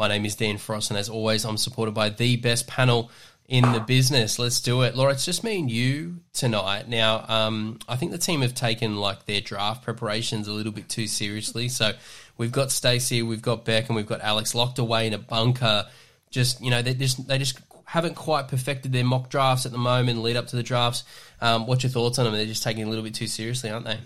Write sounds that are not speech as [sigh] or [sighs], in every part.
My name is Dan Frost, and as always, I'm supported by the best panel in the business. Let's do it. Laura, it's just me and you tonight. Now, um, I think the team have taken like their draft preparations a little bit too seriously. So we've got Stacey, we've got Beck, and we've got Alex locked away in a bunker. Just, you know, they just, they just haven't quite perfected their mock drafts at the moment, lead up to the drafts. Um, what's your thoughts on them? They're just taking a little bit too seriously, aren't they?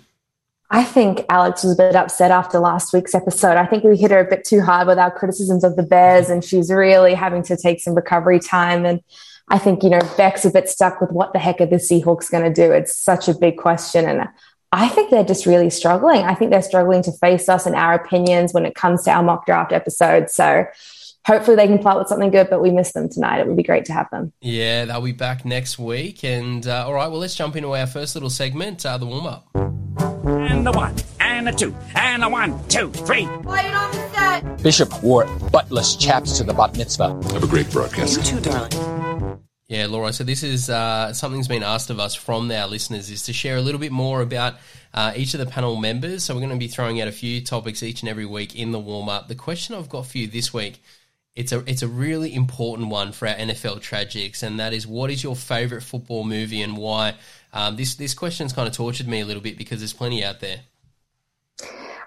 I think Alex was a bit upset after last week's episode. I think we hit her a bit too hard with our criticisms of the Bears, and she's really having to take some recovery time. And I think, you know, Beck's a bit stuck with what the heck are the Seahawks going to do? It's such a big question. And I think they're just really struggling. I think they're struggling to face us and our opinions when it comes to our mock draft episodes. So hopefully they can play with something good, but we miss them tonight. It would be great to have them. Yeah, they'll be back next week. And uh, all right, well, let's jump into our first little segment, uh, the warm up. And a one, and a two, and a one, two, three. Quiet on the set. Bishop wore buttless chaps to the bat mitzvah. Have a great broadcast. You too, darling. Yeah, Laura. So this is uh, something's been asked of us from our listeners is to share a little bit more about uh, each of the panel members. So we're going to be throwing out a few topics each and every week in the warm up. The question I've got for you this week, it's a it's a really important one for our NFL tragics, and that is what is your favorite football movie and why? Um, this this question's kind of tortured me a little bit because there's plenty out there.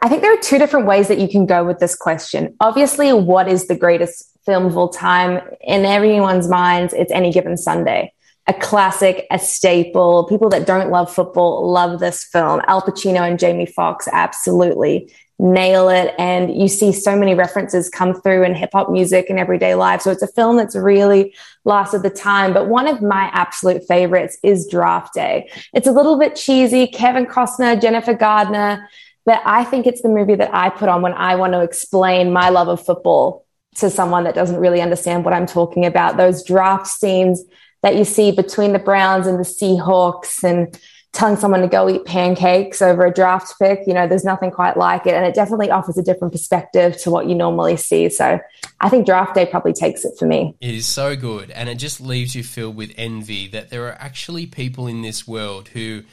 I think there are two different ways that you can go with this question. Obviously, what is the greatest film of all time? In everyone's minds, it's Any Given Sunday. A classic, a staple. People that don't love football love this film. Al Pacino and Jamie Foxx absolutely nail it. And you see so many references come through in hip hop music and everyday life. So it's a film that's really lasted the time. But one of my absolute favorites is Draft Day. It's a little bit cheesy. Kevin Costner, Jennifer Garner. But I think it's the movie that I put on when I want to explain my love of football to someone that doesn't really understand what I'm talking about. Those draft scenes that you see between the Browns and the Seahawks and telling someone to go eat pancakes over a draft pick, you know, there's nothing quite like it. And it definitely offers a different perspective to what you normally see. So I think draft day probably takes it for me. It is so good. And it just leaves you filled with envy that there are actually people in this world who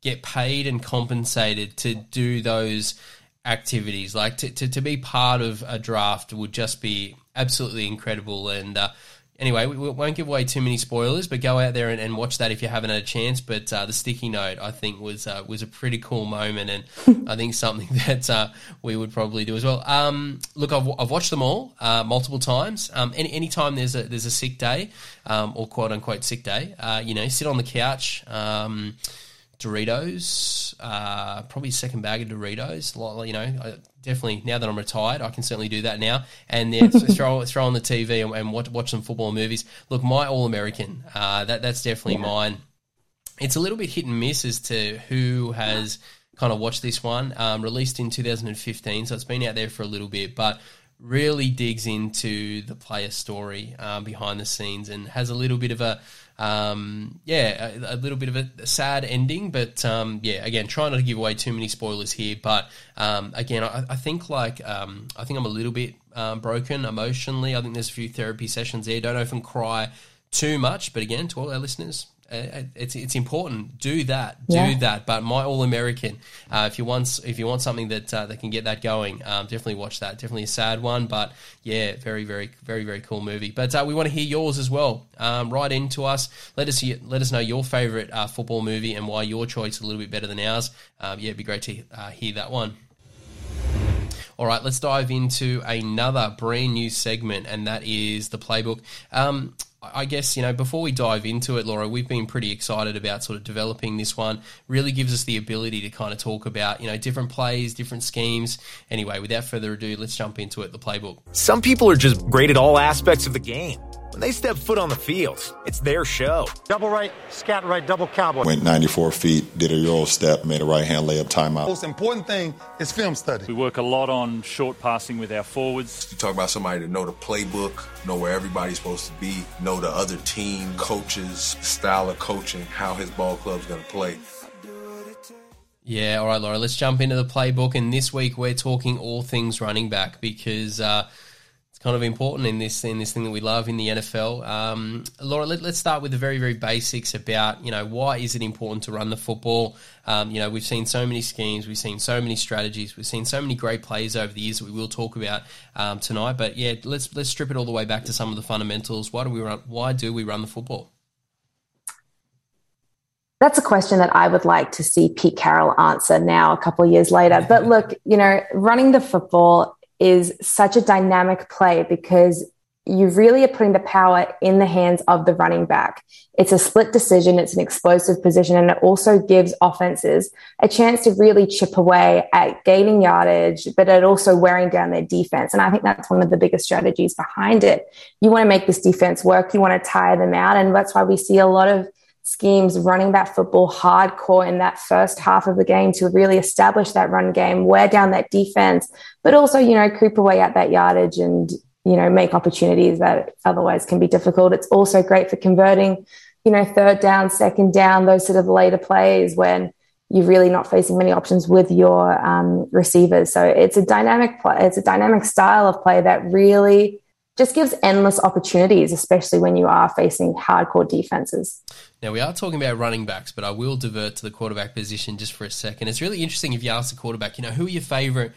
get paid and compensated to do those activities. Like to, to, to be part of a draft would just be absolutely incredible. And, uh, anyway, we won't give away too many spoilers, but go out there and, and watch that if you haven't had a chance. But uh, the sticky note, I think, was uh, was a pretty cool moment, and [laughs] I think something [laughs] that uh, we would probably do as well. Um, look, I've, I've watched them all uh, multiple times. Um, any anytime there's a there's a sick day um, or quote unquote sick day, uh, you know, sit on the couch. Um, Doritos, uh, probably second bag of Doritos. You know, definitely now that I'm retired, I can certainly do that now. And yeah, [laughs] throw throw on the TV and, and watch, watch some football movies. Look, my All American, uh, that that's definitely yeah. mine. It's a little bit hit and miss as to who has kind of watched this one. Um, released in 2015, so it's been out there for a little bit, but really digs into the player story um, behind the scenes and has a little bit of a um, yeah, a, a, little bit of a sad ending, but um, yeah, again, trying not to give away too many spoilers here. But um, again, I, I, think like um, I think I'm a little bit um, broken emotionally. I think there's a few therapy sessions there. Don't often cry too much, but again, to all our listeners, it's it's important. Do that, do yeah. that. But my All American, uh, if you want if you want something that uh, that can get that going, um, definitely watch that. Definitely a sad one, but yeah, very very very very cool movie. But uh, we want to hear yours as well. Um, write into us. Let us hear, let us know your favorite uh, football movie and why your choice is a little bit better than ours. Um, yeah, it'd be great to uh, hear that one. All right, let's dive into another brand new segment, and that is the playbook. Um, I guess, you know, before we dive into it, Laura, we've been pretty excited about sort of developing this one. Really gives us the ability to kind of talk about, you know, different plays, different schemes. Anyway, without further ado, let's jump into it the playbook. Some people are just great at all aspects of the game. When they step foot on the field, it's their show. Double right, scat right, double cowboy. Went 94 feet, did a Euro step, made a right hand layup timeout. Most important thing is film study. We work a lot on short passing with our forwards. You talk about somebody to know the playbook, know where everybody's supposed to be, know the other team, coaches, style of coaching, how his ball club's going to play. Yeah, all right, Laura, let's jump into the playbook. And this week we're talking all things running back because uh, it's kind of important in this in this thing that we love in the NFL. Um, Laura, let, us start with the very very basics about you know why is it important to run the football. Um, you know we've seen so many schemes, we've seen so many strategies, we've seen so many great plays over the years that we will talk about um, tonight. But yeah, let's let's strip it all the way back to some of the fundamentals. Why do we run? Why do we run the football? That's a question that I would like to see Pete Carroll answer now, a couple years later. But look, you know, running the football is such a dynamic play because you really are putting the power in the hands of the running back. It's a split decision, it's an explosive position, and it also gives offenses a chance to really chip away at gaining yardage, but it also wearing down their defense. And I think that's one of the biggest strategies behind it. You want to make this defense work, you want to tire them out, and that's why we see a lot of schemes running that football hardcore in that first half of the game to really establish that run game, wear down that defense, but also, you know, creep away at that yardage and, you know, make opportunities that otherwise can be difficult. It's also great for converting, you know, third down, second down, those sort of later plays when you're really not facing many options with your um, receivers. So it's a dynamic play, it's a dynamic style of play that really just gives endless opportunities, especially when you are facing hardcore defenses. Now, we are talking about running backs, but I will divert to the quarterback position just for a second. It's really interesting if you ask the quarterback, you know, who are your favorite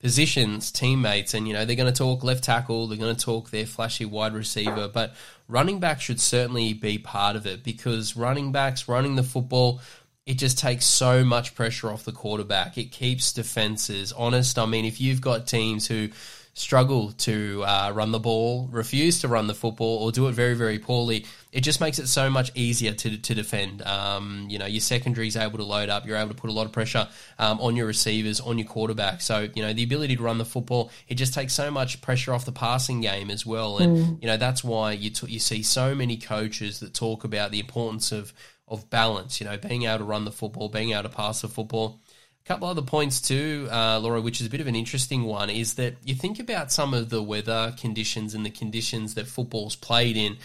positions, teammates? And, you know, they're going to talk left tackle, they're going to talk their flashy wide receiver, but running back should certainly be part of it because running backs, running the football, it just takes so much pressure off the quarterback. It keeps defenses honest. I mean, if you've got teams who struggle to uh, run the ball, refuse to run the football, or do it very, very poorly, it just makes it so much easier to, to defend. Um, you know, your secondary is able to load up. You're able to put a lot of pressure um, on your receivers, on your quarterback. So, you know, the ability to run the football, it just takes so much pressure off the passing game as well. And, mm. you know, that's why you, t- you see so many coaches that talk about the importance of, of balance, you know, being able to run the football, being able to pass the football. Couple other points too, uh, Laura, which is a bit of an interesting one, is that you think about some of the weather conditions and the conditions that football's played in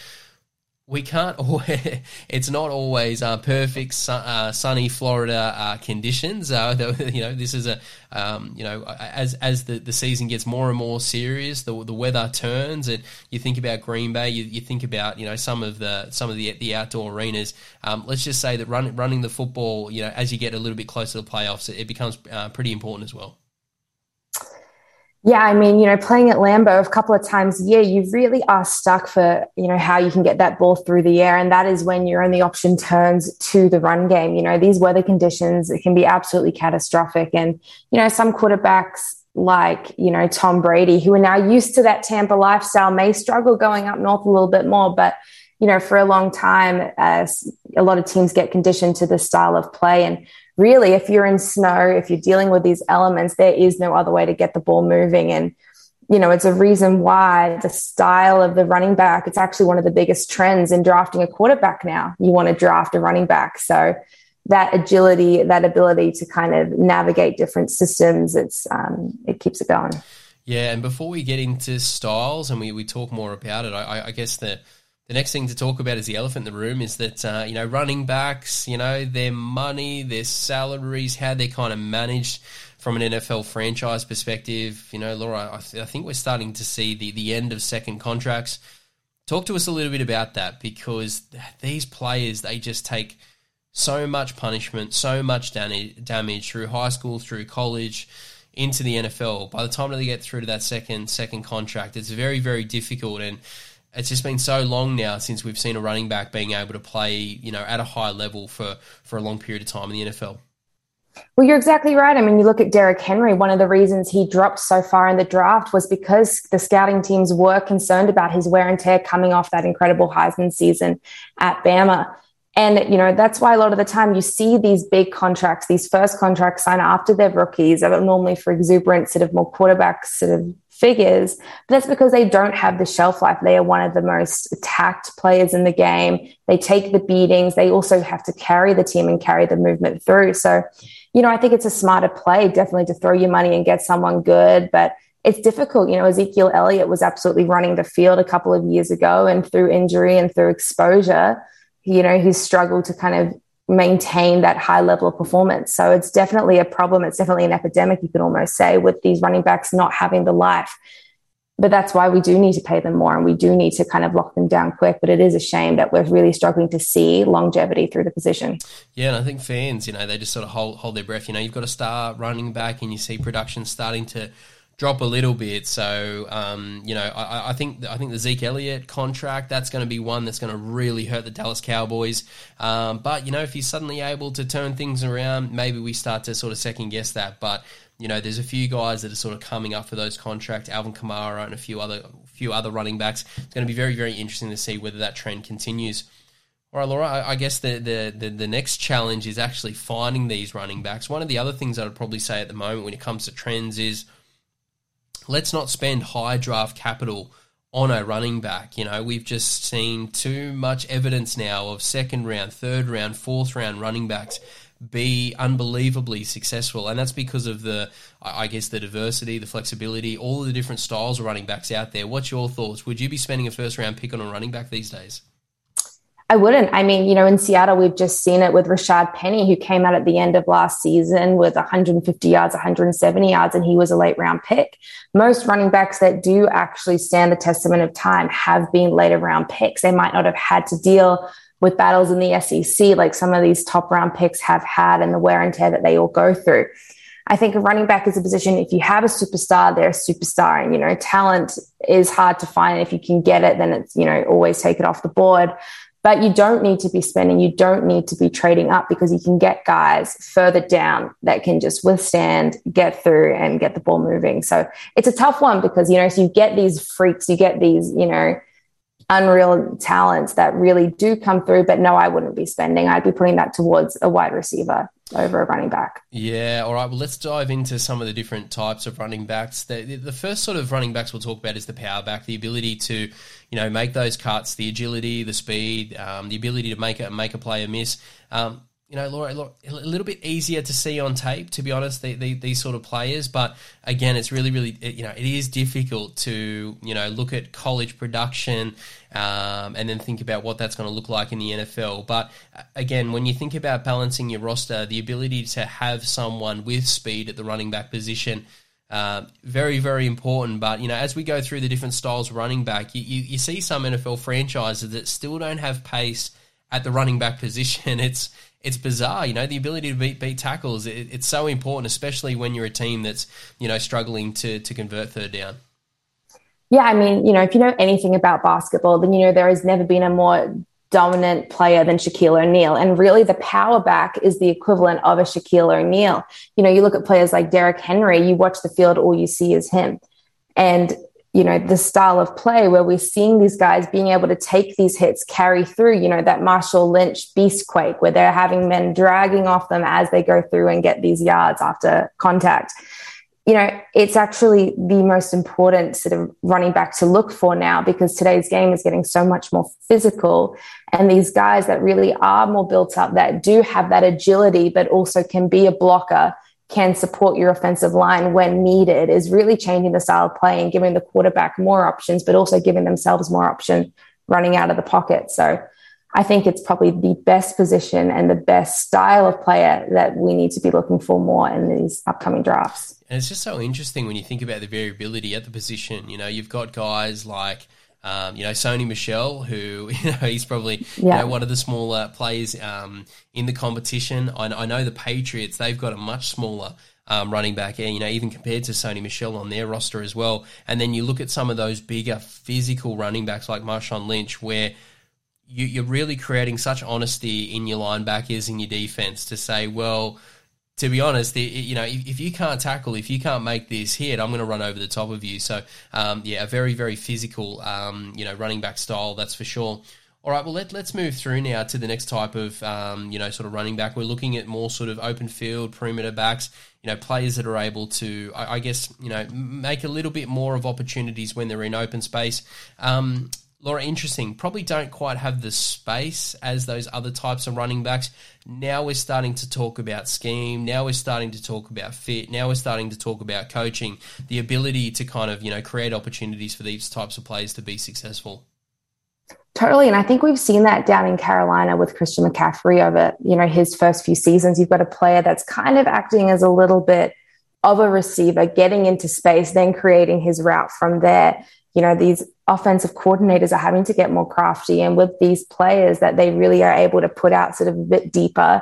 we can't [laughs] always, it's not always uh, perfect uh, sunny Florida uh, conditions. Uh, [laughs] you know, this is a, um, you know, as as the, the season gets more and more serious, the, the weather turns, and you think about Green Bay, you, you think about you know some of the some of the the outdoor arenas. Um, let's just say that run, running the football, you know, as you get a little bit closer to the playoffs, it, it becomes uh, pretty important as well. Yeah, I mean, you know, playing at Lambeau a couple of times a year, you really are stuck for, you know, how you can get that ball through the air. And that is when your only option turns to the run game. You know, these weather conditions it can be absolutely catastrophic. And, you know, some quarterbacks like, you know, Tom Brady, who are now used to that Tampa lifestyle, may struggle going up north a little bit more. But, you know, for a long time, a lot of teams get conditioned to this style of play. And really, if you're in snow, if you're dealing with these elements, there is no other way to get the ball moving. And, you know, it's a reason why the style of the running back, it's actually one of the biggest trends in drafting a quarterback now. You want to draft a running back. So that agility, that ability to kind of navigate different systems, it's um, it keeps it going. Yeah, and before we get into styles and we, we talk more about it, I, I guess that the next thing to talk about is the elephant in the room is that, uh, you know, running backs, you know, their money, their salaries, how they're kind of managed from an NFL franchise perspective. You know, Laura, I, th- I think we're starting to see the, the end of second contracts. Talk to us a little bit about that because these players, they just take so much punishment, so much damage through high school, through college, into the NFL. By the time they get through to that second second contract, it's very, very difficult. And it's just been so long now since we've seen a running back being able to play, you know, at a high level for for a long period of time in the NFL. Well, you're exactly right. I mean, you look at Derrick Henry, one of the reasons he dropped so far in the draft was because the scouting teams were concerned about his wear and tear coming off that incredible Heisman season at Bama. And, you know, that's why a lot of the time you see these big contracts, these first contracts signed after they're rookies, normally for exuberant, sort of more quarterback sort of figures. But that's because they don't have the shelf life. They are one of the most attacked players in the game. They take the beatings. They also have to carry the team and carry the movement through. So, you know, I think it's a smarter play, definitely to throw your money and get someone good. But it's difficult. You know, Ezekiel Elliott was absolutely running the field a couple of years ago, and through injury and through exposure, you know, he's struggled to kind of maintain that high level of performance. So it's definitely a problem. It's definitely an epidemic, you could almost say, with these running backs not having the life. But that's why we do need to pay them more and we do need to kind of lock them down quick. But it is a shame that we're really struggling to see longevity through the position. Yeah, and I think fans, you know, they just sort of hold, hold their breath. You know, you've got a star running back and you see production starting to drop a little bit. So um, you know, I, I, think I think the Zeke Elliott contract that's going to be one that's going to really hurt the Dallas Cowboys. Um, but you know, if he's suddenly able to turn things around, maybe we start to sort of second guess that. But you know, there's a few guys that are sort of coming up for those contracts, Alvin Kamara and a few other few other running backs. It's going to be very very interesting to see whether that trend continues. All right, Laura. I guess the, the, the, the, next challenge is actually finding these running backs. One of the other things I would probably say at the moment when it comes to trends is let's not spend high draft capital on a running back. You know, we've just seen too much evidence now of second round, third round, fourth round running backs be unbelievably successful. And that's because of the, I guess, the diversity, the flexibility, all the different styles of running backs out there. What's your thoughts? Would you be spending a first round pick on a running back these days? I wouldn't. I mean, you know, in Seattle, we've just seen it with Rashad Penny, who came out at the end of last season with 150 yards, 170 yards, and he was a late round pick. Most running backs that do actually stand the testament of time have been later round picks. They might not have had to deal with battles in the SEC like some of these top round picks have had and the wear and tear that they all go through. I think a running back is a position, if you have a superstar, they're a superstar. And, you know, talent is hard to find. If you can get it, then it's, you know, always take it off the board. But you don't need to be spending, you don't need to be trading up because you can get guys further down that can just withstand, get through, and get the ball moving. So it's a tough one because, you know, so you get these freaks, you get these, you know, unreal talents that really do come through. But no, I wouldn't be spending. I'd be putting that towards a wide receiver over a running back. Yeah, all right. Well, let's dive into some of the different types of running backs. The, the first sort of running backs we'll talk about is the power back, the ability to, you know, make those cuts, the agility, the speed, um, the ability to make a make a player miss. Um, you know, Laura, a little bit easier to see on tape, to be honest, the, the, these sort of players. But again, it's really, really, you know, it is difficult to, you know, look at college production um, and then think about what that's going to look like in the NFL. But uh, again, when you think about balancing your roster, the ability to have someone with speed at the running back position. Uh, very, very important. But you know, as we go through the different styles running back, you, you, you see some NFL franchises that still don't have pace at the running back position. [laughs] It's it's bizarre, you know, the ability to beat beat tackles. It, it's so important, especially when you're a team that's you know struggling to to convert third down. Yeah, I mean, you know, if you know anything about basketball, then you know there has never been a more dominant player than Shaquille O'Neal. And really, the power back is the equivalent of a Shaquille O'Neal. You know, you look at players like Derrick Henry, you watch the field, all you see is him. And you know, the style of play where we're seeing these guys being able to take these hits, carry through, you know, that Marshawn Lynch beast quake where they're having men dragging off them as they go through and get these yards after contact. You know, it's actually the most important sort of running back to look for now because today's game is getting so much more physical. And these guys that really are more built up, that do have that agility, but also can be a blocker can support your offensive line when needed is really changing the style of play and giving the quarterback more options, but also giving themselves more option running out of the pocket. So I think it's probably the best position and the best style of player that we need to be looking for more in these upcoming drafts. And it's just so interesting when you think about the variability at the position. You know, you've got guys like um, you know, Sony Michel, who [laughs] you know he's probably yeah. you know, one of the smaller players um, in the competition. I, I, know the Patriots; they've got a much smaller um, running back, you know, even compared to Sony Michel on their roster as well. And then you look at some of those bigger physical running backs like Marshawn Lynch, where you, are really creating such honesty in your linebackers in your defense to say, well to be honest, you know, if, you can't tackle, if you can't make this hit, I'm going to run over the top of you. So, um, yeah, a very, very physical, um, you know, running back style, that's for sure. All right, well let let's move through now to the next type of um, you know sort of running back. We're looking at more sort of open field perimeter backs. You know, players that are able to, I, I guess, you know, make a little bit more of opportunities when they're in open space. Um, Laura, interesting. Probably don't quite have the space as those other types of running backs. Now we're starting to talk about scheme. Now we're starting to talk about fit. Now we're starting to talk about coaching. The ability to kind of you know create opportunities for these types of players to be successful. Totally. And I think we've seen that down in Carolina with Christian McCaffrey over, you know, his first few seasons. You've got a player that's kind of acting as a little bit of a receiver, getting into space, then creating his route from there. You know, these offensive coordinators are having to get more crafty. And with these players that they really are able to put out sort of a bit deeper,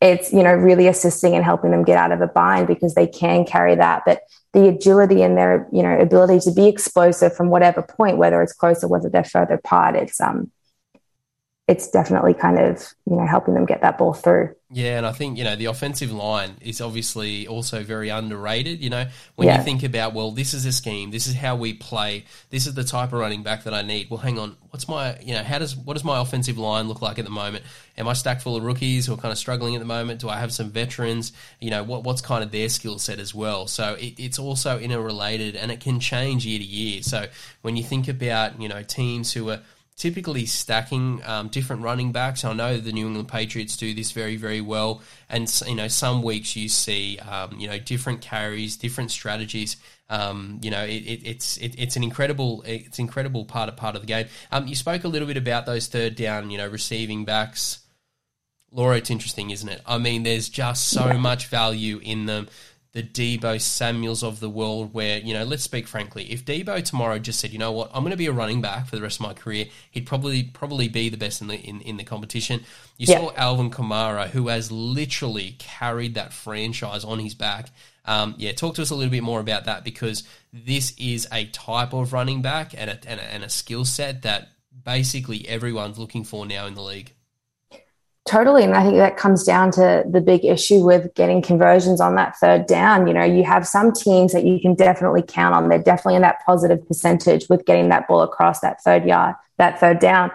it's, you know, really assisting and helping them get out of a bind because they can carry that. But the agility and their you know ability to be explosive from whatever point, whether it's closer, whether they're further apart. It's um, it's definitely kind of you know helping them get that ball through. Yeah, and I think you know the offensive line is obviously also very underrated. You know, when Yeah. you think about well, this is a scheme, this is how we play, this is the type of running back that I need. Well, hang on, what's my you know how does what does my offensive line look like at the moment? Am I stacked full of rookies who are kind of struggling at the moment? Do I have some veterans? You know, what what's kind of their skill set as well? So it, it's also interrelated, and it can change year to year. So when you think about you know teams who are typically stacking um, different running backs. I know the New England Patriots do this very, very well, and you know some weeks you see um, you know different carries, different strategies. Um, you know, it, it, it's it, it's an incredible it's incredible part of part of the game. Um, you spoke a little bit about those third down, you know, receiving backs. Laura, it's interesting, isn't it? I mean, there's just so much value in them. The Deebo Samuels of the world, where, you know, let's speak frankly, if Deebo tomorrow just said, you know what, I'm going to be a running back for the rest of my career, he'd probably probably be the best in the in, in the competition. You Yeah. saw Alvin Kamara, who has literally carried that franchise on his back. Um, yeah, talk to us a little bit more about that because this is a type of running back and a, and a, and a skill set that basically everyone's looking for now in the league. Totally. And I think that comes down to the big issue with getting conversions on that third down. You know, you have some teams that you can definitely count on. They're definitely in that positive percentage with getting that ball across that third yard, that third down.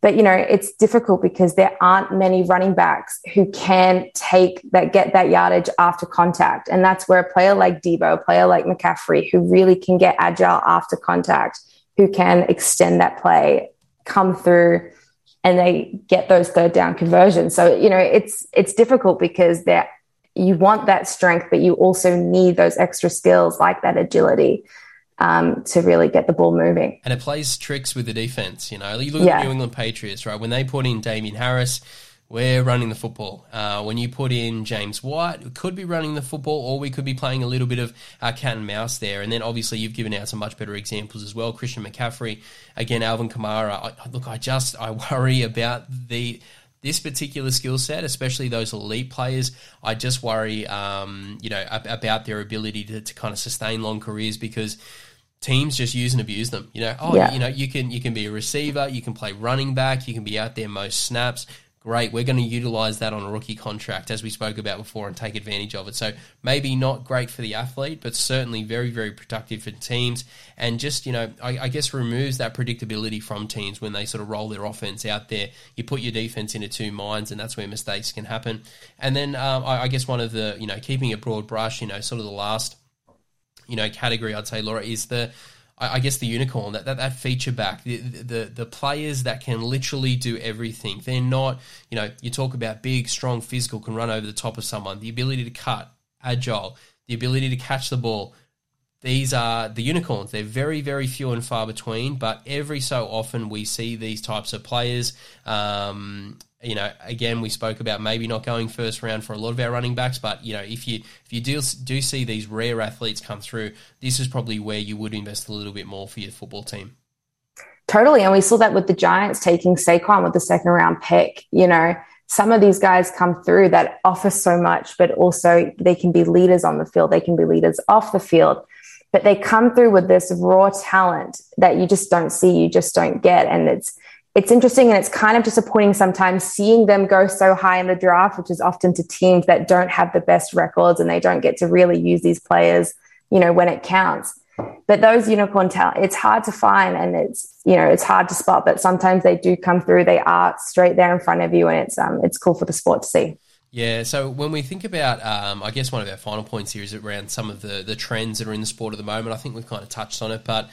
But, you know, it's difficult because there aren't many running backs who can take that, get that yardage after contact. And that's where a player like Deebo, a player like McCaffrey, who really can get agile after contact, who can extend that play, come through and they get those third down conversions. So you know it's it's difficult because that you want that strength, but you also need those extra skills like that agility um, to really get the ball moving. And it plays tricks with the defense. You know, you look Yeah. at the New England Patriots, right? When they put in Damien Harris, we're running the football. Uh, when you put in James White, we could be running the football, or we could be playing a little bit of uh, cat and mouse there. And then obviously you've given out some much better examples as well. Christian McCaffrey, again, Alvin Kamara. I, look, I just I worry about the this particular skill set, especially those elite players, I just worry, um, you know, about their ability to, to kind of sustain long careers because teams just use and abuse them. You know, oh, Yeah. you know, you can you can be a receiver, you can play running back, you can be out there most snaps. Great, we're going to utilize that on a rookie contract, as we spoke about before, and take advantage of it. So maybe not great for the athlete, but certainly very, very productive for teams, and just you know, I, I guess removes that predictability from teams when they sort of roll their offense out there. You put your defense into two minds, and that's where mistakes can happen. And then um, I, I guess one of the you know keeping a broad brush, you know, sort of the last you know category I'd say Laura is the I guess the unicorn that, that that feature back the, the the players that can literally do everything. They're not you know you talk about big strong physical can run over the top of someone. The ability to cut agile the ability to catch the ball these are the unicorns. They're very very few and far between but every so often we see these types of players um, you know, again, we spoke about maybe not going first round for a lot of our running backs, but you know, if you if you do do see these rare athletes come through, this is probably where you would invest a little bit more for your football team. Totally. And we saw that with the Giants taking Saquon with the second round pick. You know, some of these guys come through that offer so much, but also they can be leaders on the field, they can be leaders off the field. But they come through with this raw talent that you just don't see, you just don't get. And it's it's interesting and it's kind of disappointing sometimes seeing them go so high in the draft, which is often to teams that don't have the best records and they don't get to really use these players, you know, when it counts. But those unicorn talent, it's hard to find and it's, you know, it's hard to spot, but sometimes they do come through. They are straight there in front of you and it's, um, it's cool for the sport to see. Yeah, so when we think about, um, I guess one of our final points here is around some of the, the trends that are in the sport at the moment. I think we've kind of touched on it, but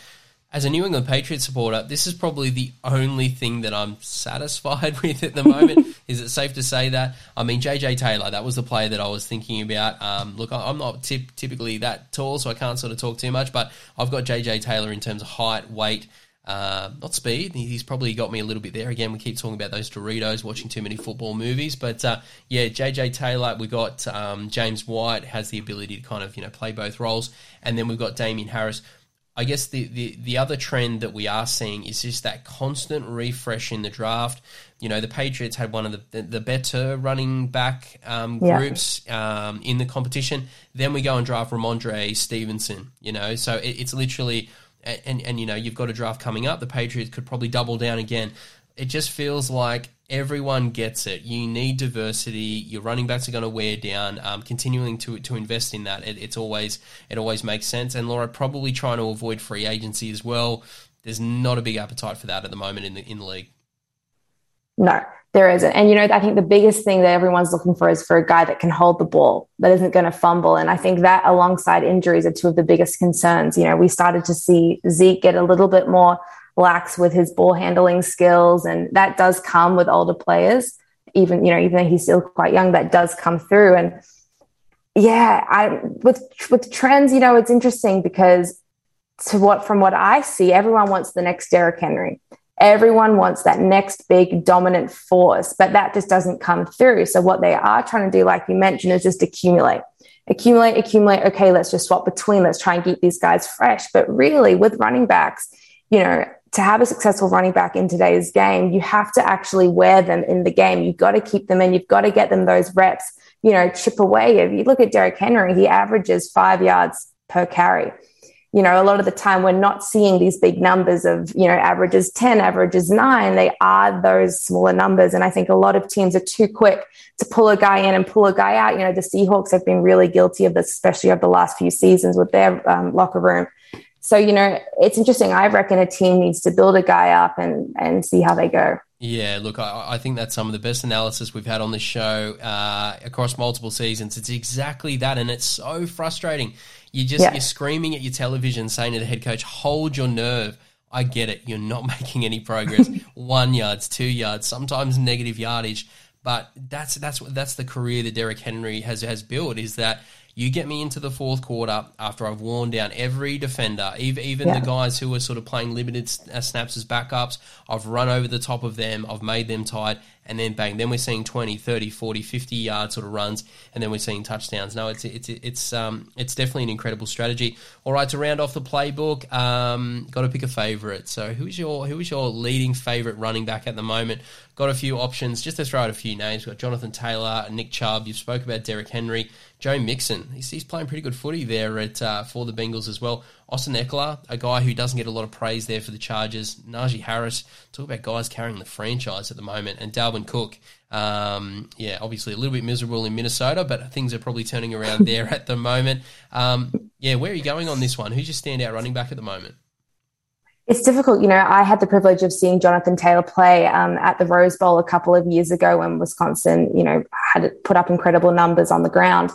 as a New England Patriots supporter, this is probably the only thing that I'm satisfied [laughs] with at the moment. is it safe to say that? I mean, JJ Taylor, that was the player that I was thinking about. Um, look, I'm not tip- typically that tall, so I can't sort of talk too much, but I've got JJ Taylor in terms of height, weight, uh, not speed. He's probably got me a little bit there. Again, we keep talking about those Doritos, watching too many football movies. But uh, yeah, JJ Taylor, we got um, James White has the ability to kind of you know play both roles, and then we've got Damien Harris I guess the, the, the other trend that we are seeing is just that constant refresh in the draft. You know, the Patriots had one of the, the, the better running back um, yeah. groups um, in the competition. Then we go and draft Rhamondre Stevenson, you know, so it, it's literally, and, and, you know, you've got a draft coming up. The Patriots could probably double down again. It just feels like everyone gets it. You need diversity. Your running backs are going to wear down. Um, continuing to to invest in that, it, it's always it always makes sense. And Laura probably trying to avoid free agency as well. There's not a big appetite for that at the moment in the in the league. No, there isn't. And you know, I think the biggest thing that everyone's looking for is for a guy that can hold the ball, that isn't going to fumble. And I think that alongside injuries are two of the biggest concerns. You know, we started to see Zeke get a little bit more lax with his ball handling skills. And that does come with older players, even, you know, even though he's still quite young, that does come through. And yeah, I, with, with trends, you know, it's interesting because to what, from what I see, everyone wants the next Derrick Henry. Everyone wants that next big dominant force, but that just doesn't come through. So what they are trying to do, like you mentioned, is just accumulate accumulate, accumulate. Okay, let's just swap between. Let's try and keep these guys fresh. But really, with running backs, you know, to have a successful running back in today's game, you have to actually wear them in the game. You've got to keep them in. You've got to get them those reps, you know, chip away. If you look at Derrick Henry, he averages five yards per carry. You know, a lot of the time we're not seeing these big numbers of, you know, averages 10, averages nine. They are those smaller numbers. And I think a lot of teams are too quick to pull a guy in and pull a guy out. You know, the Seahawks have been really guilty of this, especially over the last few seasons with their um, locker room so, you know, it's interesting. I reckon a team needs to build a guy up and, and see how they go. Yeah, look, I, I, think that's some of the best analysis we've had on this show uh, across multiple seasons. It's exactly that, and it's so frustrating. You just yeah. you're screaming at your television, saying to the head coach, "Hold your nerve." I get it. You're not [laughs] making any progress. [laughs] One yards, two yards, sometimes negative yardage, but that's that's that's the career that Derrick Henry has has built. Is that you get me into the fourth quarter after I've worn down every defender, even, even yeah. the guys who are sort of playing limited uh, snaps as backups. I've run over the top of them, I've made them tight, and then bang, then we're seeing 20, 30, 40, 50 yard sort of runs, and then we're seeing touchdowns. No, it's it's it's um it's definitely an incredible strategy. All right, to round off the playbook, um, got to pick a favorite. So who's your who is your leading favorite running back at the moment? Got a few options. Just to throw out a few names, we've got Jonathan Taylor, Nick Chubb. You've spoke about Derrick Henry. Joe Mixon, he's, he's playing pretty good footy there at uh, for the Bengals as well. Austin Ekeler, a guy who doesn't get a lot of praise there for the Chargers. Najee Harris, talk about guys carrying the franchise at the moment. And Dalvin Cook, um, yeah, obviously a little bit miserable in Minnesota, but things are probably turning around [laughs] there at the moment. Um, yeah, where are you going on this one? Who's your standout running back at the moment? It's difficult. You know, I had the privilege of seeing Jonathan Taylor play um, at the Rose Bowl a couple of years ago when Wisconsin, you know, had put up incredible numbers on the ground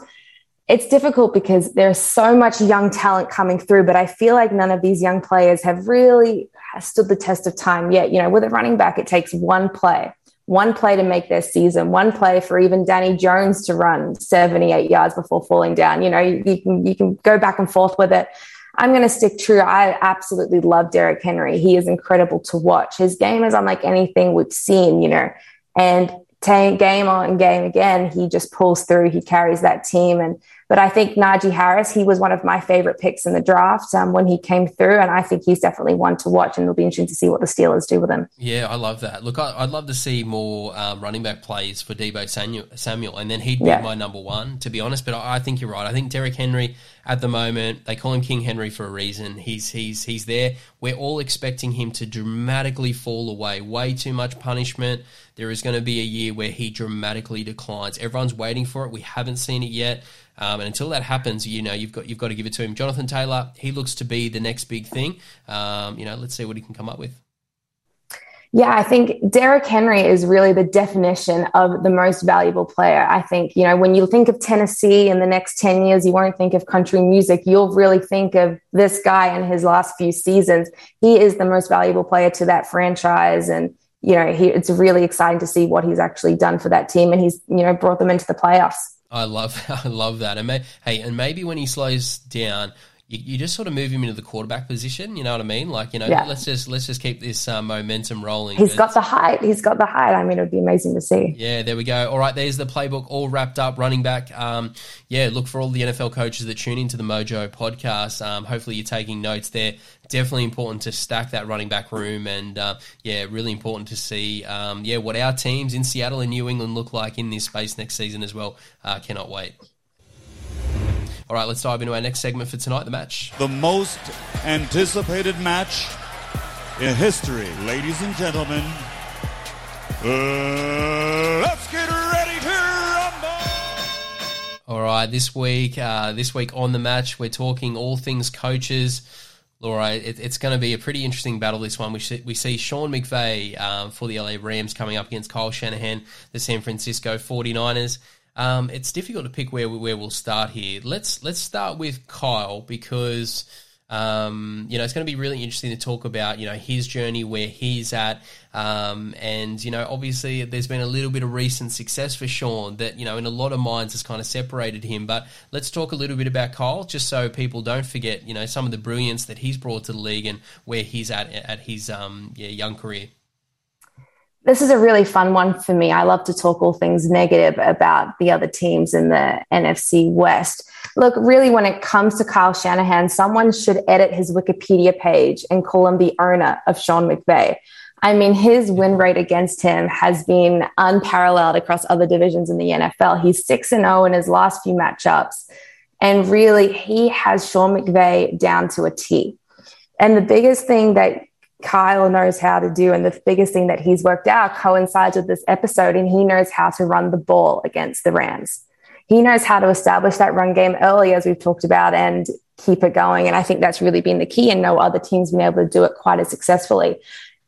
it's difficult because there's so much young talent coming through, but I feel like none of these young players have really stood the test of time yet. You know, with a running back, it takes one play, one play to make their season, one play for even Danny Jones to run 78 yards before falling down. You know, you, can you can go back and forth with it. I'm going to stick true. I absolutely love Derrick Henry. He is incredible to watch. His game is unlike anything we've seen, you know, and game on game again, he just pulls through. He carries that team and but I think Najee Harris, he was one of my favorite picks in the draft um, when he came through. And I think he's definitely one to watch. And it'll be interesting to see what the Steelers do with him. Yeah, I love that. Look, I, would love to see more um, running back plays for Deebo Samuel. And then he'd be yeah. my number one, to be honest. But I, I think you're right. I think Derrick Henry at the moment, they call him King Henry for a reason. He's, he's, he's there. We're all expecting him to dramatically fall away. Way too much punishment. There is going to be a year where he dramatically declines. Everyone's waiting for it. We haven't seen it yet. Um, and until that happens, you know, you've got you've got to give it to him. Jonathan Taylor, he looks to be the next big thing. Um, you know, let's see what he can come up with. Yeah, I think Derrick Henry is really the definition of the most valuable player. I think, you know, when you think of Tennessee in the next 10 years, you won't think of country music. You'll really think of this guy in his last few seasons. He is the most valuable player to that franchise. And, you know, he, it's really exciting to see what he's actually done for that team. And he's, you know, brought them into the playoffs. I love, [laughs] I love that. And may, hey, and maybe when he slows down, you, you, just sort of move him into the quarterback position. You know what I mean? Like you know, yeah. let's just let's just keep this uh, momentum rolling. He's got the height. He's got the height. I mean, it would be amazing to see. Yeah, there we go. All right, there's the playbook all wrapped up. Running back. Um, yeah, look for all the NFL coaches that tune into the Mojo podcast. Um, hopefully, you're taking notes there. Definitely important to stack that running back room, and uh, yeah, really important to see. Um, yeah, what our teams in Seattle and New England look like in this space next season as well. Uh, cannot wait. All right, let's dive into our next segment for tonight the match. The most anticipated match in history, ladies and gentlemen. Uh, let's get ready to rumble. All right, this week, uh, this week on the match, we're talking all things coaches. Laura, it, it's going to be a pretty interesting battle. This one, we see, we see Sean McVay um, for the LA Rams coming up against Kyle Shanahan, the San Francisco 49ers. Um, it's difficult to pick where where we'll start here. Let's let's start with Kyle because um, you know it's going to be really interesting to talk about you know his journey, where he's at, um, and you know obviously there's been a little bit of recent success for Sean that you know in a lot of minds has kind of separated him. But let's talk a little bit about Kyle, just so people don't forget you know some of the brilliance that he's brought to the league and where he's at at his um, yeah, young career. This is a really fun one for me. I love to talk all things negative about the other teams in the NFC West. Look, really, when it comes to Kyle Shanahan, someone should edit his Wikipedia page and call him the owner of Sean McVay. I mean, his win rate against him has been unparalleled across other divisions in the NFL. He's 6 and 0 in his last few matchups. And really, he has Sean McVay down to a T. And the biggest thing that Kyle knows how to do. And the biggest thing that he's worked out coincides with this episode, and he knows how to run the ball against the Rams. He knows how to establish that run game early, as we've talked about, and keep it going. And I think that's really been the key, and no other team's been able to do it quite as successfully.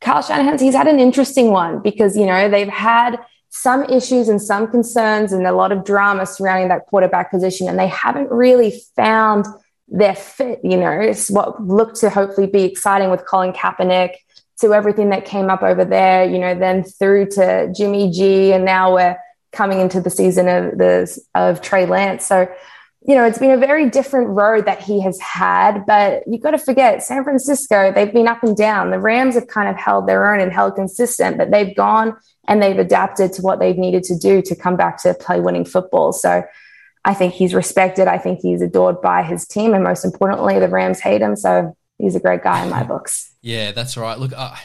Kyle Shanahan, he's had an interesting one because, you know, they've had some issues and some concerns and a lot of drama surrounding that quarterback position, and they haven't really found – their fit, you know, it's what looked to hopefully be exciting with Colin Kaepernick to everything that came up over there, you know, then through to Jimmy G, and now we're coming into the season of the of Trey Lance. So, you know, it's been a very different road that he has had, but you've got to forget San Francisco, they've been up and down. The Rams have kind of held their own and held consistent, but they've gone and they've adapted to what they've needed to do to come back to play winning football. So I think he's respected. I think he's adored by his team. And most importantly, the Rams hate him. So he's a great guy in my books. [laughs] Yeah, that's right. Look, uh,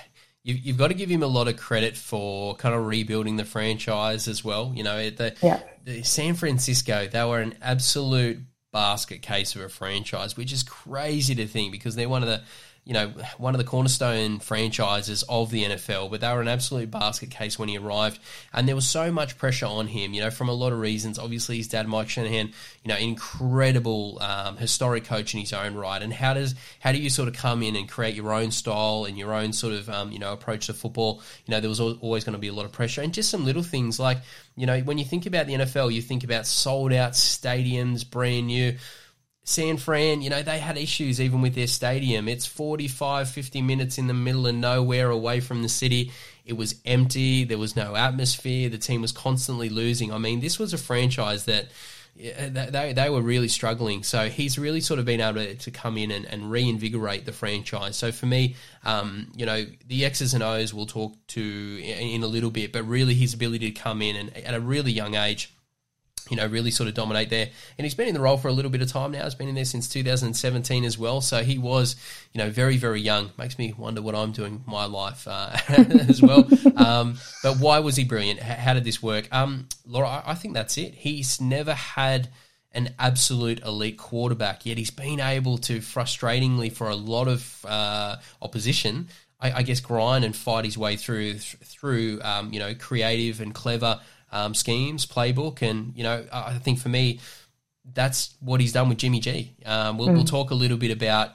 you, you've got to give him a lot of credit for kind of rebuilding the franchise as well. You know, the, yeah. the San Francisco, they were an absolute basket case of a franchise, which is crazy to think because they're one of the you know, one of the cornerstone franchises of the NFL, but they were an absolute basket case when he arrived. And there was so much pressure on him, you know, from a lot of reasons. Obviously, his dad, Mike Shanahan, you know, incredible, um, historic coach in his own right. And how does, how do you sort of come in and create your own style and your own sort of, um, you know, approach to football? You know, there was always going to be a lot of pressure and just some little things like, you know, when you think about the NFL, you think about sold out stadiums, brand new San Fran, you know, they had issues even with their stadium. It's 45, 50 minutes in the middle of nowhere away from the city. It was empty. There was no atmosphere. The team was constantly losing. I mean, this was a franchise that they, they were really struggling. So he's really sort of been able to, to come in and, and reinvigorate the franchise. So for me, um, you know, the X's and O's we'll talk to in, in a little bit, but really his ability to come in and at a really young age you know, really sort of dominate there. And he's been in the role for a little bit of time now. He's been in there since 2017 as well. So he was, you know, very, very young. Makes me wonder what I'm doing my life uh, [laughs] as well. Um, but why was he brilliant? How did this work? Um, Laura, I think that's it. He's never had an absolute elite quarterback, yet he's been able to, frustratingly for a lot of uh, opposition, I, I, guess, grind and fight his way through through um, you know creative and clever um, schemes, playbook, and you know, I think for me, that's what he's done with Jimmy G. Um, we'll, mm. we'll talk a little bit about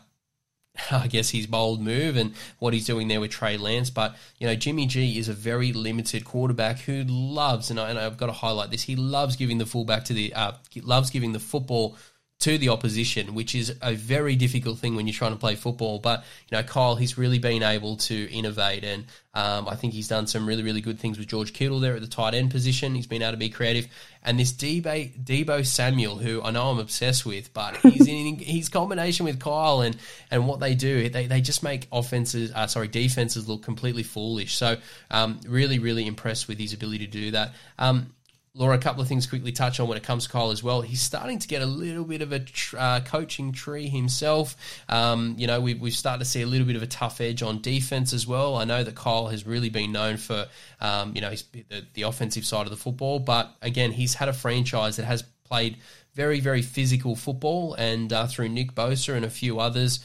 [laughs] I guess his bold move and what he's doing there with Trey Lance. But you know, Jimmy G is a very limited quarterback who loves, and, I, and I've got to highlight this. He loves giving the fullback to the, uh, loves giving the football to the opposition, which is a very difficult thing when you're trying to play football. But you know, Kyle, he's really been able to innovate, and um, I think he's done some really, really good things with George Kittle there at the tight end position. He's been able to be creative, and this Deebo, Deebo Samuel, who I know I'm obsessed with, but [laughs] he's in his combination with Kyle and and what they do, they, they just make offenses, uh, sorry, defenses look completely foolish. So um, really, really impressed with his ability to do that. Um, Laura, a couple of things quickly touch on when it comes to Kyle as well. He's starting to get a little bit of a tr- uh, coaching tree himself. Um, you know, we've, we've started to see a little bit of a tough edge on defense as well. I know that Kyle has really been known for, um, you know, the, the offensive side of the football, but again, he's had a franchise that has played very, very physical football, and uh, through Nick Bosa and a few others,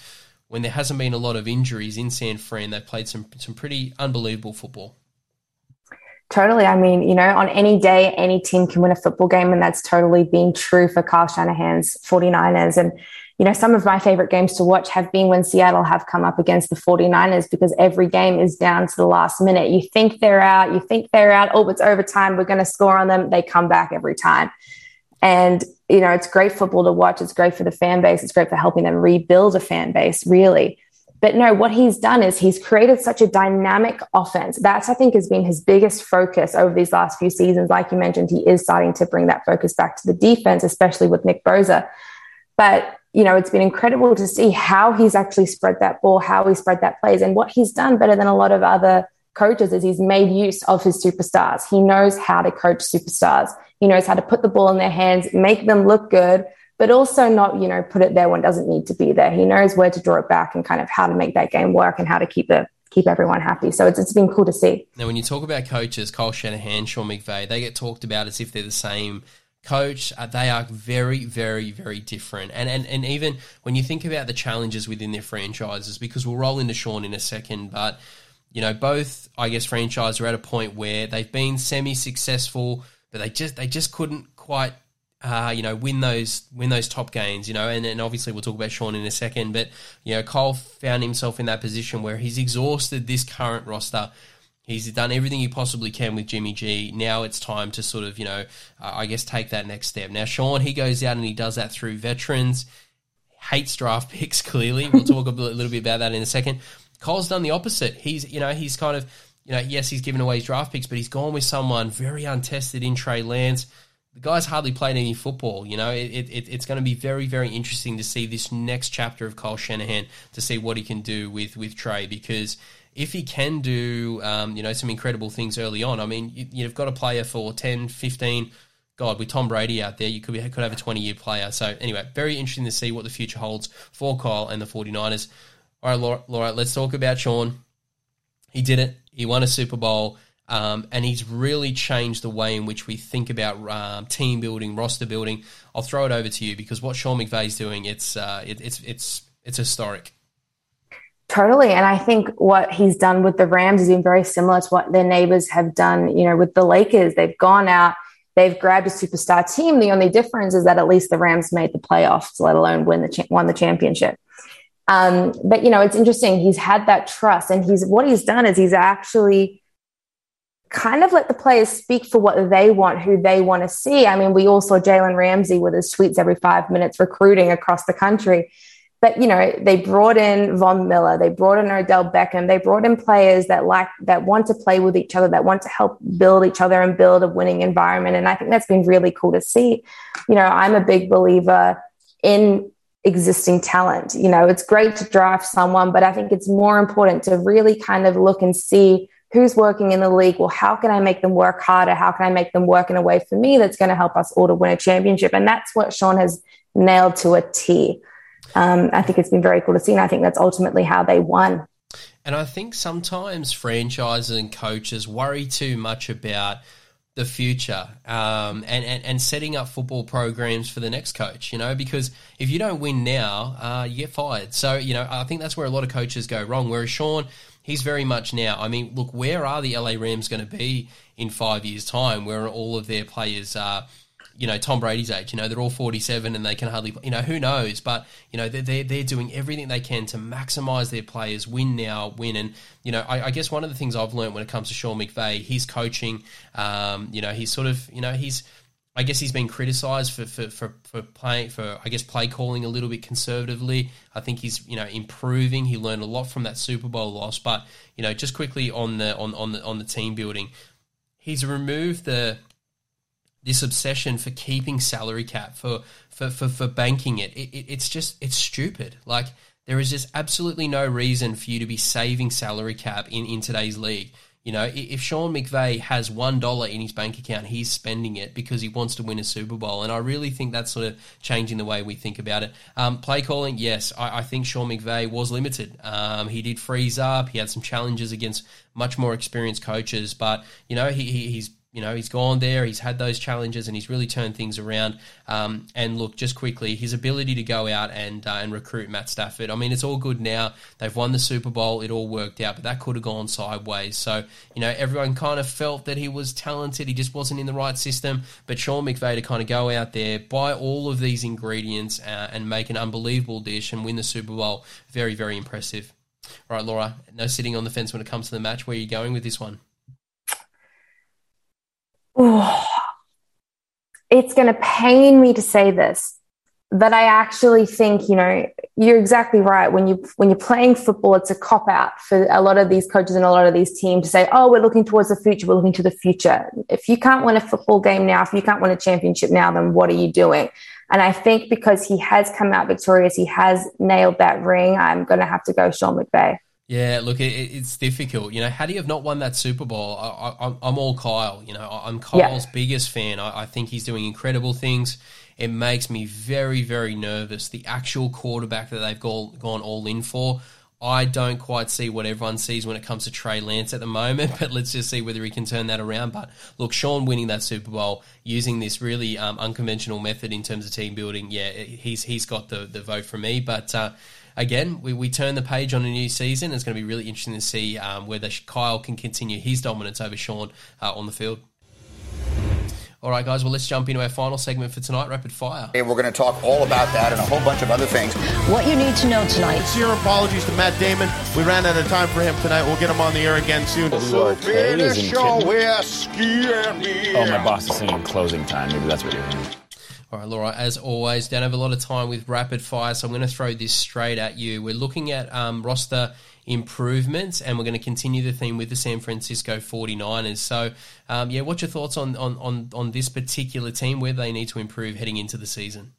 when there hasn't been a lot of injuries in San Fran, they've played some some pretty unbelievable football. Totally. I mean, you know, on any day, any team can win a football game, and that's totally been true for Kyle Shanahan's 49ers. And, you know, some of my favorite games to watch have been when Seattle have come up against the 49ers because every game is down to the last minute. You think they're out, you think they're out, oh, it's overtime, we're going to score on them. They come back every time. And, you know, it's great football to watch. It's great for the fan base. It's great for helping them rebuild a fan base, really. But no, what he's done is he's created such a dynamic offense. That's, I think, has been his biggest focus over these last few seasons. Like you mentioned, he is starting to bring that focus back to the defense, especially with Nick Bosa. But, you know, it's been incredible to see how he's actually spread that ball, how he spread that plays. And what he's done better than a lot of other coaches is he's made use of his superstars. He knows how to coach superstars. He knows how to put the ball in their hands, make them look good, but also not, you know, put it there when it doesn't need to be there. He knows where to draw it back and kind of how to make that game work and how to keep it keep everyone happy. So it's, it's been cool to see. Now, when you talk about coaches, Kyle Shanahan, Sean McVay, they get talked about as if they're the same coach. Uh, they are very, very, very different. And, and and even when you think about the challenges within their franchises, because we'll roll into Sean in a second, but you know, both I guess franchises are at a point where they've been semi-successful, but they just they just couldn't quite uh, you know, win those win those top games, you know, and, and obviously we'll talk about Sean in a second, but you know, Kyle found himself in that position where he's exhausted this current roster. He's done everything he possibly can with Jimmy G. Now it's time to sort of, you know, uh, I guess take that next step. Now Sean, he goes out and he does that through veterans. Hates draft [laughs] picks. Clearly, we'll talk a little bit about that in a second. Kyle's done the opposite. He's, you know, he's kind of, you know, yes, he's given away his draft picks, but he's gone with someone very untested in Trey Lance the guy's hardly played any football. You know, it, it, it's going to be very, very interesting to see this next chapter of Kyle Shanahan to see what he can do with with Trey because if he can do, um, you know, some incredible things early on, I mean, you, have got a player for 10, 15, God, with Tom Brady out there, you could, be, could have a 20 year player. So, anyway, very interesting to see what the future holds for Kyle and the 49ers. All right, Laura, Laura let's talk about Sean. He did it. He won a Super Bowl. Um, and he's really changed the way in which we think about um, team building, roster building. I'll throw it over to you because what Sean McVay's doing, it's uh, it, it's it's it's historic. Totally, and I think what he's done with the Rams has been very similar to what their neighbors have done. You know, with the Lakers, they've gone out, they've grabbed a superstar team. The only difference is that at least the Rams made the playoffs, let alone win the cha- won the championship. Um, but you know, it's interesting. He's had that trust, and he's what he's done is he's actually kind of let the players speak for what they want, who they want to see. I mean, we all saw Jalen Ramsey with his tweets every five minutes recruiting across the country. But you know, they brought in Von Miller, they brought in Odell Beckham, they brought in players that like that want to play with each other, that want to help build each other and build a winning environment. And I think that's been really cool to see. You know, I'm a big believer in existing talent. You know, it's great to draft someone, but I think it's more important to really kind of look and see who's working in the league. Well, how can I make them work harder? How can I make them work in a way for me that's going to help us all to win a championship? And that's what Sean has nailed to a T. Um, I think it's been very cool to see, and I think that's ultimately how they won. And I think sometimes franchises and coaches worry too much about the future um, and, and, and setting up football programs for the next coach, you know, because if you don't win now, uh, you get fired. So, you know, I think that's where a lot of coaches go wrong. Whereas Sean, he's very much now. I mean, look, where are the LA Rams going to be in five years' time? Where all of their players are, you know Tom Brady's age. You know they're all forty seven and they can hardly. You know who knows, but you know they're they're, they're doing everything they can to maximise their players, win now, win. And you know I, I, guess one of the things I've learned when it comes to Sean McVay, his coaching. Um, you know he's sort of you know he's I guess he's been criticised for, for, for, for, playing for I guess play calling a little bit conservatively. I think he's you know improving. He learned a lot from that Super Bowl loss, but you know just quickly on the on, on the on the team building, he's removed the this obsession for keeping salary cap for for for, for banking it. It, it. It's just it's stupid. Like there is just absolutely no reason for you to be saving salary cap in in today's league. You know, if Sean McVay has one dollar in his bank account, he's spending it because he wants to win a Super Bowl, and I really think that's sort of changing the way we think about it. Um, play calling, yes, I, I, think Sean McVay was limited. Um, he did freeze up. He had some challenges against much more experienced coaches, but you know, he, he he's you know, he's gone there, he's had those challenges, and he's really turned things around. Um, and look, just quickly, his ability to go out and uh, and recruit Matt Stafford. I mean, it's all good now. They've won the Super Bowl, it all worked out, but that could have gone sideways. So, you know, everyone kind of felt that he was talented, he just wasn't in the right system. But Sean McVay to kind of go out there, buy all of these ingredients, uh, and make an unbelievable dish and win the Super Bowl, very, very impressive. All right, Laura, no sitting on the fence when it comes to the match. Where are you going with this one? Oh, it's going to pain me to say this, but I actually think, you know, you're exactly right. When you when you're playing football, it's a cop out for a lot of these coaches and a lot of these teams to say, "Oh, we're looking towards the future. We're looking to the future." If you can't win a football game now, if you can't win a championship now, then what are you doing? And I think because he has come out victorious, he has nailed that ring. I'm going to have to go Sean McVay. Yeah, look, it, it's difficult. You know, had he have not won that Super Bowl, I, am all Kyle. You know, I'm Kyle's yeah. biggest fan. I, I, think he's doing incredible things. It makes me very, very nervous. The actual quarterback that they've gone, gone all in for, I don't quite see what everyone sees when it comes to Trey Lance at the moment, [laughs] but let's just see whether he can turn that around. But look, Sean winning that Super Bowl using this really um, unconventional method in terms of team building, yeah, he's he's got the, the vote for me. But uh, again, we, we turn the page on a new season. It's going to be really interesting to see um, whether Kyle can continue his dominance over Sean uh, on the field. All right, guys, well, let's jump into our final segment for tonight, Rapid Fire. Hey, we're going to talk all about that and a whole bunch of other things. What you need to know tonight. Sincere apologies to Matt Damon. We ran out of time for him tonight. We'll get him on the air again soon. So finish Oh, my boss is singing closing time. Maybe that's what you're hearing. All right, Laura, as always, don't have a lot of time with rapid fire, so I'm going to throw this straight at you. We're looking at um, roster improvements, and we're going to continue the theme with the San Francisco 49ers. So, um, yeah, what's your thoughts on, on, on, on this particular team, where they need to improve heading into the season?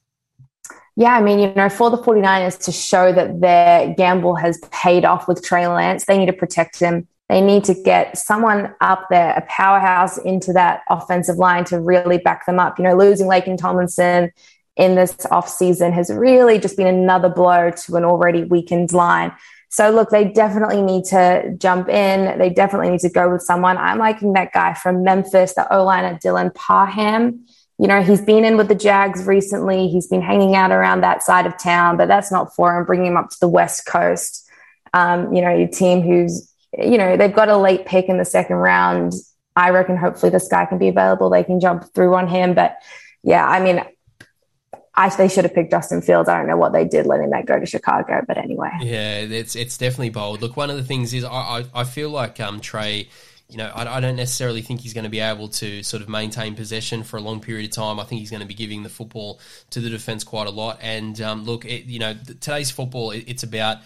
Yeah, I mean, you know, for the 49ers to show that their gamble has paid off with Trey Lance, they need to protect him. They need to get someone up there, a powerhouse into that offensive line to really back them up. You know, losing Laken Tomlinson in this offseason has really just been another blow to an already weakened line. So look, they definitely need to jump in. They definitely need to go with someone. I'm liking that guy from Memphis, the O-liner Dylan Parham. You know, he's been in with the Jags recently. He's been hanging out around that side of town, but that's not for him. Bringing him up to the West Coast. Um, you know, your team who's you know, they've got a late pick in the second round. I reckon hopefully this guy can be available. They can jump through on him. But yeah, I mean, I they should have picked Justin Fields. I don't know what they did letting that go to Chicago, but anyway. Yeah, it's it's definitely bold. Look, one of the things is I I, I feel like um Trey. You know, I, I, don't necessarily think he's going to be able to sort of maintain possession for a long period of time. I think he's going to be giving the football to the defense quite a lot. And um, look, it, you know, today's football, it, it's about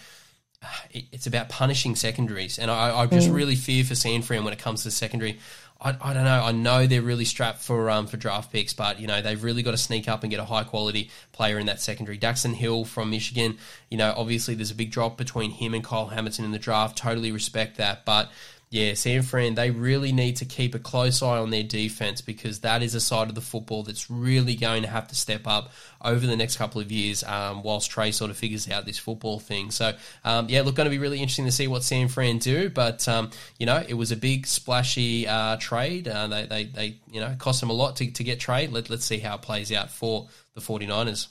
[sighs] it's about punishing secondaries, and I, I just mm. really fear for San Fran when it comes to secondary. I, I, don't know. I know they're really strapped for um, for draft picks, but you know they've really got to sneak up and get a high quality player in that secondary. Daxton Hill from Michigan. You know, obviously there's a big drop between him and Kyle Hamilton in the draft. Totally respect that, but yeah, San Fran, they really need to keep a close eye on their defense because that is a side of the football that's really going to have to step up over the next couple of years um, whilst Trey sort of figures out this football thing. So, um, yeah, look, going to be really interesting to see what San Fran do. But, um, you know, it was a big, splashy uh, trade. Uh, they, they, they, you know, cost them a lot to, to get Trey. Let, let's see how it plays out for the 49ers.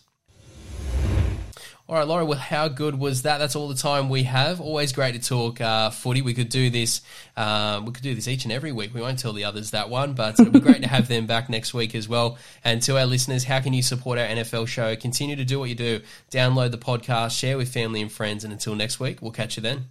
All right, Laura, well, how good was that? That's all the time we have. Always great to talk uh, footy. We could do this. Um, we could do this each and every week. We won't tell the others that one, but it'll be great to have them back next week as well. And to our listeners, how can you support our NFL show? Continue to do what you do. Download the podcast, share with family and friends, and until next week, we'll catch you then.